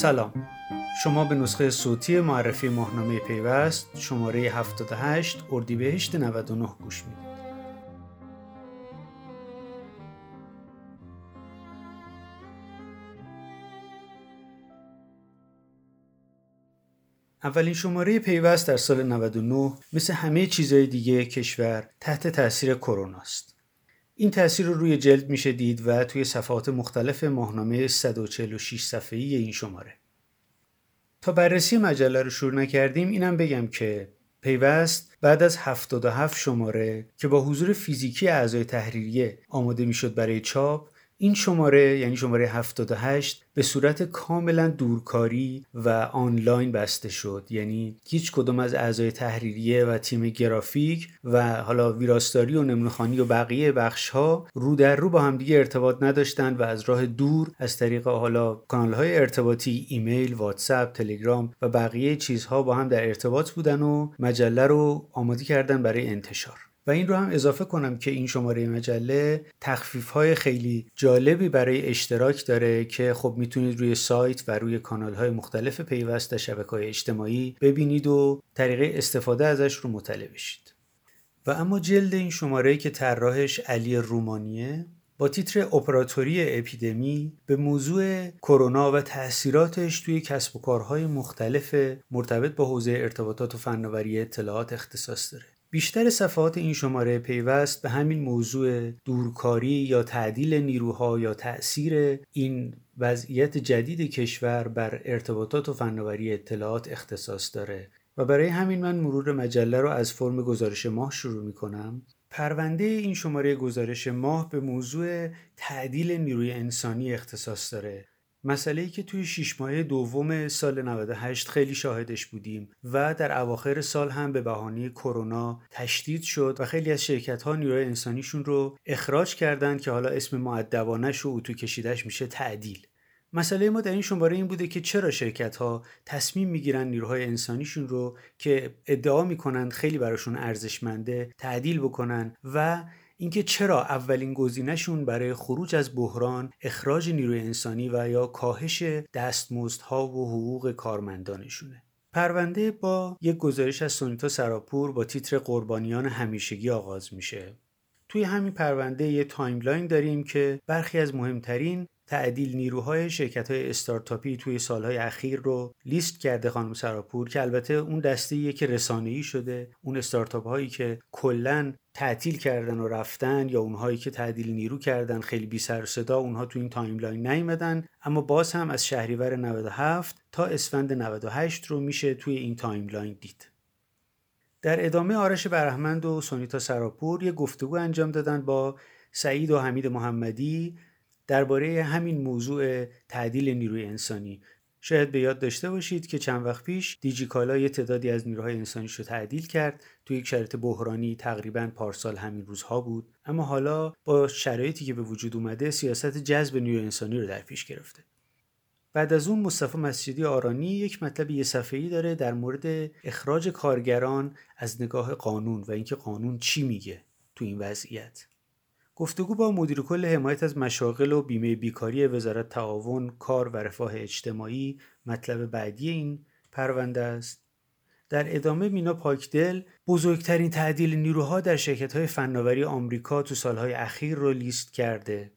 سلام شما به نسخه صوتی معرفی ماهنامه پیوست شماره 78 اردیبهشت 99 گوش می‌دید اولین شماره پیوست در سال 99 مثل همه چیزهای دیگه کشور تحت تاثیر کرونا است. این تاثیر رو روی جلد میشه دید و توی صفحات مختلف ماهنامه 146 صفحه‌ای این شماره. تا بررسی مجله رو شروع نکردیم اینم بگم که پیوست بعد از 77 شماره که با حضور فیزیکی اعضای تحریریه آماده می‌شد برای چاپ این شماره یعنی شماره 78 به صورت کاملا دورکاری و آنلاین بسته شد. یعنی هیچ کدوم از اعضای تحریریه و تیم گرافیک و حالا ویراستاری و نمونخانی و بقیه بخش ها رو در رو با همدیگه ارتباط نداشتند و از راه دور از طریق حالا کانال های ارتباطی ایمیل، واتساپ، تلگرام و بقیه چیزها با هم در ارتباط بودن و مجله رو آماده کردن برای انتشار. و این رو هم اضافه کنم که این شماره مجله تخفیف های خیلی جالبی برای اشتراک داره که خب می‌تونید روی سایت و روی کانال های مختلف پیوست شبکه های اجتماعی ببینید و طریقه استفاده ازش رو مطلع بشید. و اما جلد این شماره که طراحش علی رومانیه با تیتر اپراتوری اپیدمی به موضوع کرونا و تاثیراتش توی کسب و کارهای مختلف مرتبط با حوزه ارتباطات و فناوری اطلاعات اختصاص داره. بیشتر صفحات این شماره پیوست به همین موضوع دورکاری یا تعدیل نیروها یا تأثیر این وضعیت جدید کشور بر ارتباطات و فناوری اطلاعات اختصاص داره. و برای همین من مرور مجله رو از فرم گزارش ماه شروع می کنم پرونده این شماره گزارش ماه به موضوع تعدیل نیروی انسانی اختصاص داره. مسئله ای که توی شیش ماه دوم سال 98 خیلی شاهدش بودیم و در اواخر سال هم به بهانه کرونا تشدید شد و خیلی از شرکت ها نیروی انسانیشون رو اخراج کردند که حالا اسم معدبانش و اتو کشیدش میشه تعدیل. مسئله ما در این شماره این بوده که چرا شرکت ها تصمیم می‌گیرن نیروهای انسانیشون رو که ادعا می‌کنن خیلی براشون ارزشمنده تعدیل بکنن و اینکه چرا اولین گزینهشون برای خروج از بحران اخراج نیروی انسانی و یا کاهش دستمزدها و حقوق کارمندانشونه. پرونده با یک گزارش از سونیتا سراپور با تیتر قربانیان همیشگی آغاز میشه. توی همین پرونده یه timeline داریم که برخی از مهمترین تعدیل نیروهای شرکت های استارتاپی توی سالهای اخیر رو لیست کرده خانم سراپور که البته اون دسته که رسانه‌ای شده اون استارتاپ هایی که کلا تعطیل کردن و رفتن یا اونهایی که تعدیل نیرو کردن خیلی بی سر صدا اونها تو این timeline نیومدن. اما باز هم از شهریور 97 تا اسفند 98 رو میشه توی این timeline دید. در ادامه آرش برحمند و سونیتا سراب‌پور یه گفتگو انجام دادن با سعید و حمید محمدی درباره همین موضوع تعدیل نیروی انسانی. شاید به یاد داشته باشید که چند وقت پیش دیجیکالا یه تعدادی از نیروهای انسانیش رو تعدیل کرد. توی یک شرایط بحرانی تقریبا پارسال همین روزها بود. اما حالا با شرایطی که به وجود اومده سیاست جذب نیروی انسانی رو در پیش گرفته. بعد از اون مصطفی مسجدی آرانی یک مطلب یه صفحه‌ای داره در مورد اخراج کارگران از نگاه قانون و اینکه قانون چی میگه تو این وضعیت. گفتگو با مدیر کل حمایت از مشاغل و بیمه بیکاری وزارت تعاون کار و رفاه اجتماعی مطلب بعدی این پرونده است. در ادامه مینا پاکدل بزرگترین تعدیل نیروها در شرکت های فناوری آمریکا تو سالهای اخیر رو لیست کرده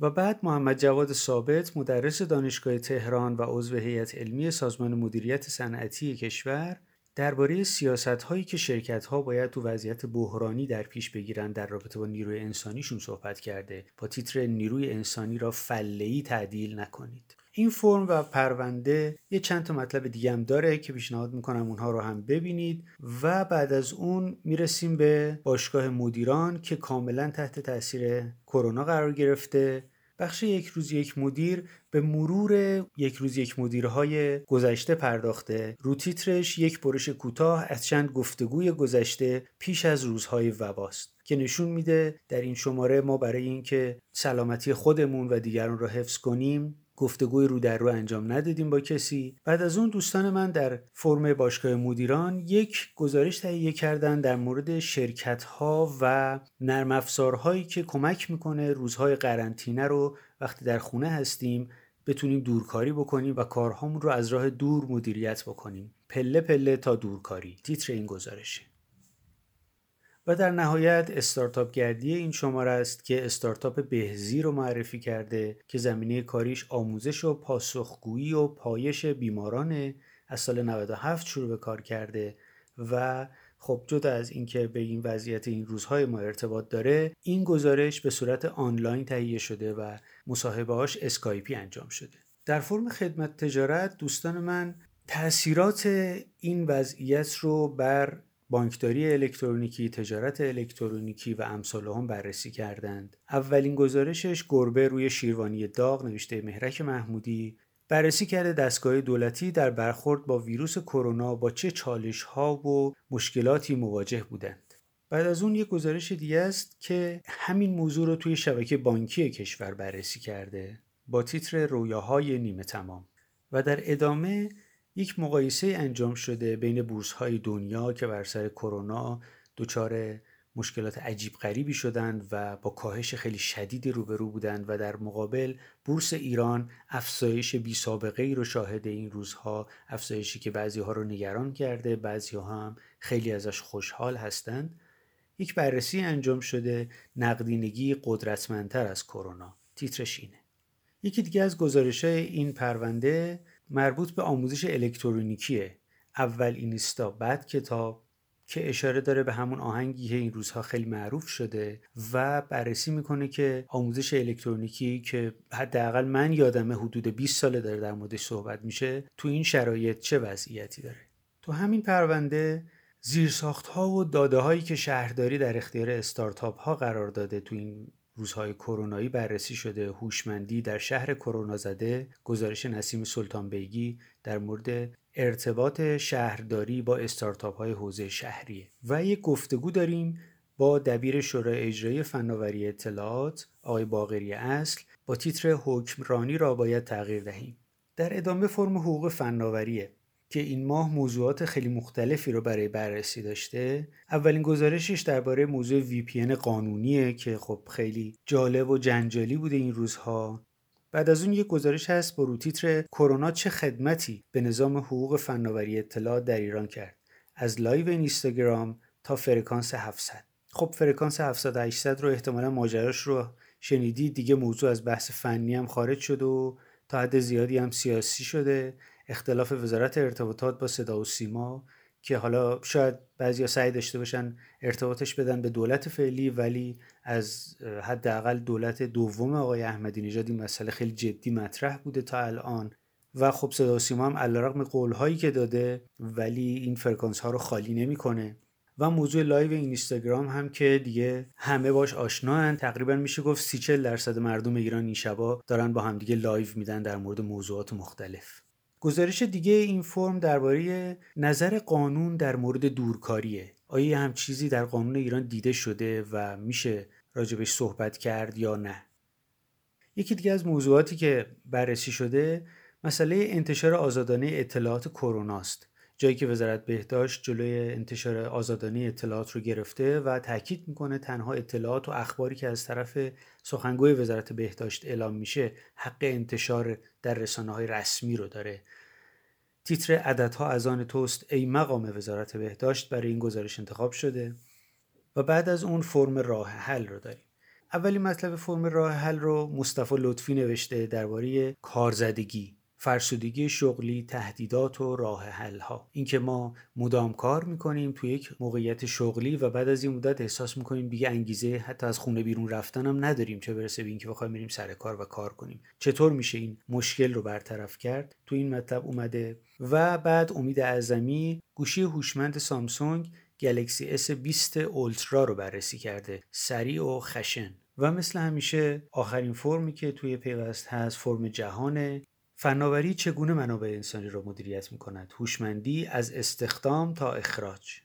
و بعد محمد جواد ثابت مدرس دانشگاه تهران و عضو هیئت علمی سازمان مدیریت صنعتی کشور درباره سیاست هایی که شرکت ها باید تو وضعیت بحرانی در پیش بگیرن در رابطه با نیروی انسانیشون صحبت کرده. با تیتر نیروی انسانی را فله تعدیل نکنید. این فرم و پرونده یه چند تا مطلب دیگه هم داره که پیشنهاد می‌کنم اونها رو هم ببینید و بعد از اون می‌رسیم به باشگاه مدیران که کاملا تحت تاثیر کرونا قرار گرفته. بخش یک روز یک مدیر به مرور یک روز یک مدیرهای گذشته پرداخته. رو تیترش یک برش کوتاه از چند گفتگوی گذشته پیش از روزهای وباست که نشون میده در این شماره ما برای اینکه سلامتی خودمون و دیگران را حفظ کنیم گفتگوی رو در رو انجام ندادیم با کسی. بعد از اون دوستان من در فرم باشگاه مدیران یک گزارش تهیه کردن در مورد شرکت ها و نرم افزارهایی که کمک می‌کنه روزهای قرنطینه رو وقتی در خونه هستیم بتونیم دورکاری بکنیم و کارهامون رو از راه دور مدیریت بکنیم. پله پله تا دورکاری. تیتر این گزارشه. و در نهایت استارتاپ گردی این شماره است که استارتاپ بهزی رو معرفی کرده که زمینه کاریش آموزش و پاسخگویی و پایش بیماران از سال 97 شروع به کار کرده و خب جدا از اینکه به این وضعیت این روزهای ما ارتباط داره این گزارش به صورت آنلاین تهیه شده و مصاحبهاش اسکایپی انجام شده. در فرم خدمت تجارت دوستان من تاثیرات این وضعیت رو بر بانکداری الکترونیکی، تجارت الکترونیکی و امثال هم بررسی کردند. اولین گزارشش گربه روی شیروانی داغ نوشته مهرک محمودی بررسی کرده دستگاه دولتی در برخورد با ویروس کرونا با چه چالش ها و مشکلاتی مواجه بودند. بعد از اون یک گزارش دیگه است که همین موضوع رو توی شبکه بانکی کشور بررسی کرده با تیتر رویاهای نیمه تمام و در ادامه یک مقایسه انجام شده بین بورس های دنیا که بر سر کرونا دچار مشکلات عجیب غریبی شدند و با کاهش خیلی شدیدی روبرو بودند و در مقابل بورس ایران افزایش بی سابقه ای رو شاهد این روزها افزایشی که بعضی ها رو نگران کرده بعضی ها هم خیلی ازش خوشحال هستند. یک بررسی انجام شده نقدینگی قدرتمندتر از کرونا. تیترش اینه. یکی دیگه از گزارش این پرونده مربوط به آموزش الکترونیکیه. اول اینستا بعد کتاب که اشاره داره به همون آهنگی که این روزها خیلی معروف شده و بررسی می‌کنه که آموزش الکترونیکی که حداقل من یادمه حدود 20 ساله داره در موردش صحبت میشه تو این شرایط چه وضعیتی داره؟ تو همین پرونده زیرساخت ها و داده هایی که شهرداری در اختیار استارتاپ ها قرار داده تو این روزهای کرونایی بررسی شده. هوشمندی در شهر کرونا زده گزارش نسیم سلطان بیگی در مورد ارتباط شهرداری با استارتاپ های حوزه شهریه. و یک گفتگو داریم با دبیر شورای اجرایی فناوری اطلاعات آقای باقری اصل با تیتر حکمرانی را باید تغییر دهیم. در ادامه فرم حقوق فناوریه. که این ماه موضوعات خیلی مختلفی رو برای بررسی داشته. اولین گزارشش درباره موضوع VPN قانونیه که خب خیلی جالب و جنجالی بوده این روزها. بعد از اون یک گزارش هست با روتیتر کرونا چه خدمتی به نظام حقوق فناوری اطلاعات در ایران کرد. از live اینستاگرام تا فرکانس 700 خب فرکانس 700 800 رو احتمالا ماجراش رو شنیدی دیگه موضوع از بحث فنی هم خارج شده و تا حد زیادی هم سیاسی شده. اختلاف وزارت ارتباطات با صدا و سیما که حالا شاید بعضیا سعی داشته باشن ارتباطش بدن به دولت فعلی ولی از حداقل دولت دوم آقای احمدی نژاد این مسئله خیلی جدی مطرح بوده تا الان. و خب صدا و سیما هم علیرغم قول هایی که داده ولی این فرکانس ها رو خالی نمی‌کنه. و موضوع live اینستاگرام هم که دیگه همه باش آشنا تقریبا میشه گفت سی درصد مردم ایران این شبا دارن با همدیگه live میدن در مورد موضوعات مختلف. گزارش دیگه این فرم درباره نظر قانون در مورد دورکاریه. آیا هم چیزی در قانون ایران دیده شده و میشه راجبش صحبت کرد یا نه؟ یکی دیگه از موضوعاتی که بررسی شده مسئله انتشار آزادانه اطلاعات کرونا است. جایی که وزارت بهداشت جلوی انتشار آزادانه اطلاعات رو گرفته و تاکید می‌کنه تنها اطلاعات و اخباری که از طرف سخنگوی وزارت بهداشت اعلام میشه حق انتشار در رسانه های رسمی رو داره. تیتر عددها از آن توست ای مقام وزارت بهداشت برای این گزارش انتخاب شده و بعد از اون فرم راه حل رو داریم. اولی مطلب فرم راه حل رو مصطفی لطفی نوشته درباره کارزدگی. فرسودگی شغلی تهدیدات و راه حل ها اینکه ما مدام کار می‌کنیم تو یک موقعیت شغلی و بعد از این مدت احساس می‌کنیم دیگه انگیزه حتی از خونه بیرون رفتن هم نداریم. چه برسه به اینکه بخوایم بریم سر کار و کار کنیم. چطور میشه این مشکل رو برطرف کرد؟ تو این مطلب اومده. و بعد امید اعظمی گوشی هوشمند سامسونگ گلکسی S20 اولترا رو بررسی کرده. سریع و خشن. و مثل همیشه آخرین فرمی که توی پیوست هست فرم جهانه. فناوری چگونه منابع انسانی را مدیریت می کند؟ هوشمندی از استخدام تا اخراج.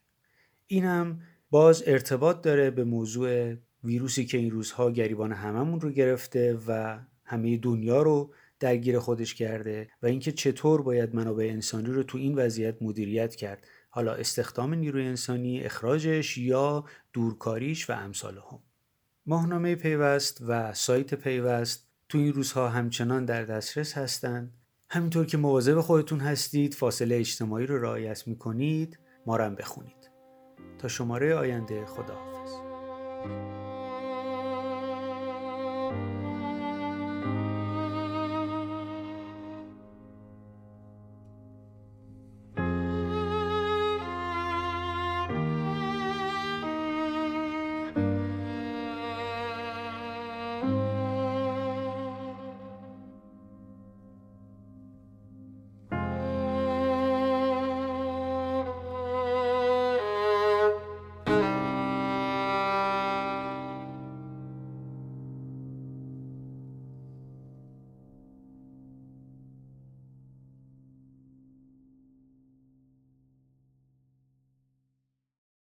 اینم باز ارتباط داره به موضوع ویروسی که این روزها گریبان هممون رو گرفته و همه دنیا رو درگیر خودش کرده و اینکه چطور باید منابع انسانی رو تو این وضعیت مدیریت کرد حالا استخدام نیروی انسانی اخراجش یا دورکاریش و امثال هم. ماهنامه پیوست و سایت پیوست تو این روزها همچنان در دسترس هستند همینطور که مواظب خودتون هستید فاصله اجتماعی رو رعایت می‌کنید ما بخونید. تا شماره آینده خداحافظ.